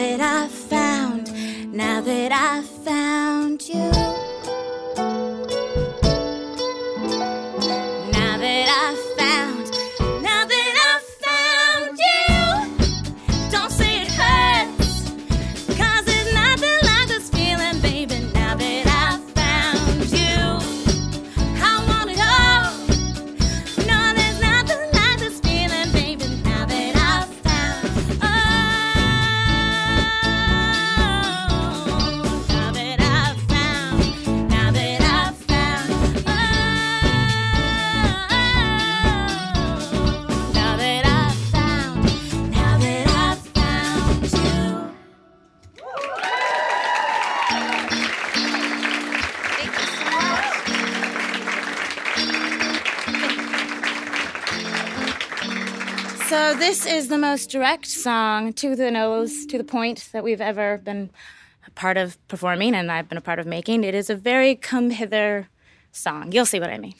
that I So this is the most direct song to the nose, to the point that we've ever been a part of performing and I've been a part of making. It is a very come hither song. You'll see what I mean.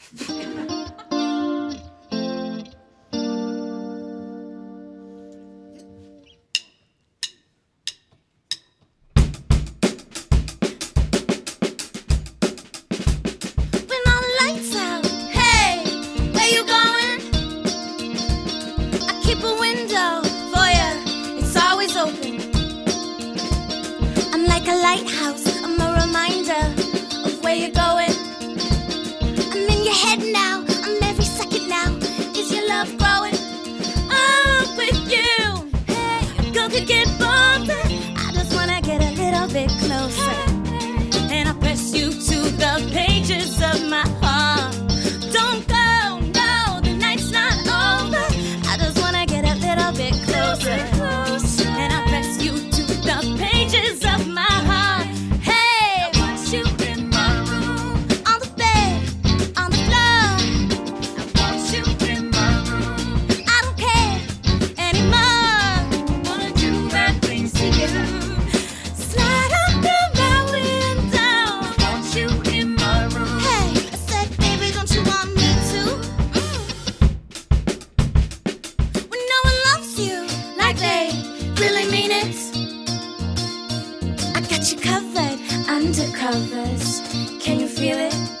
like a lighthouse. I'm a reminder of where you're going. under covers. Can you feel it?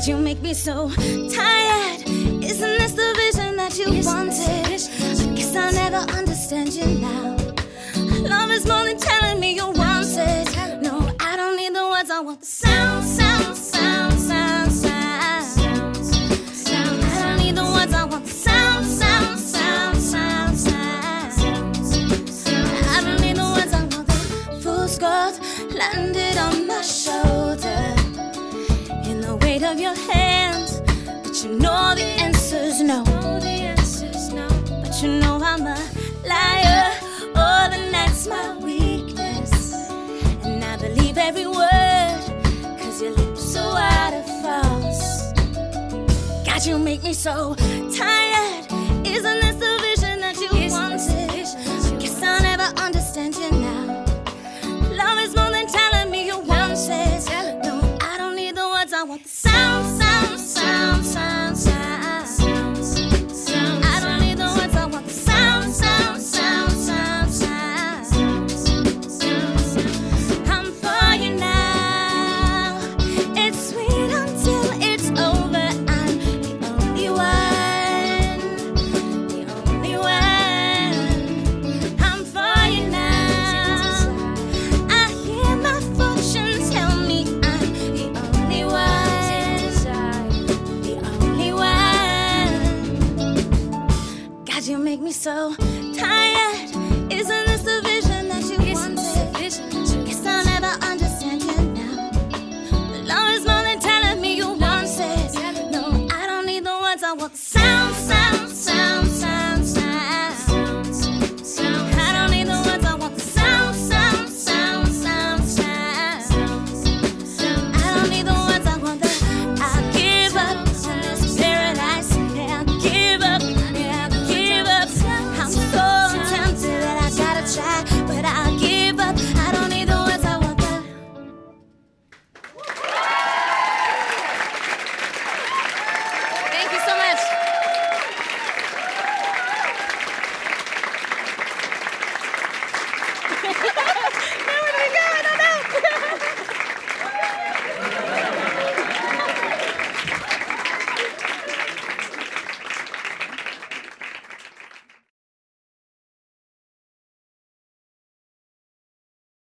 God, you make me so tired. Isn't this the vision that you Isn't wanted? I guess I'll never understand you now. Love is more than telling me you want it. No, I don't need the words, I want the sound, sound, sound, sound, sound. sound. I don't need the words, I want the sound, sound, sound, sound, sound. I don't need the words, I want the fool's gold landed on my shoulder of your hands, but you know the answer's no. But you know I'm a liar. Oh, and that's my weakness. And I believe every word, cause your lips are out of false. God, you make me so tired, isn't it?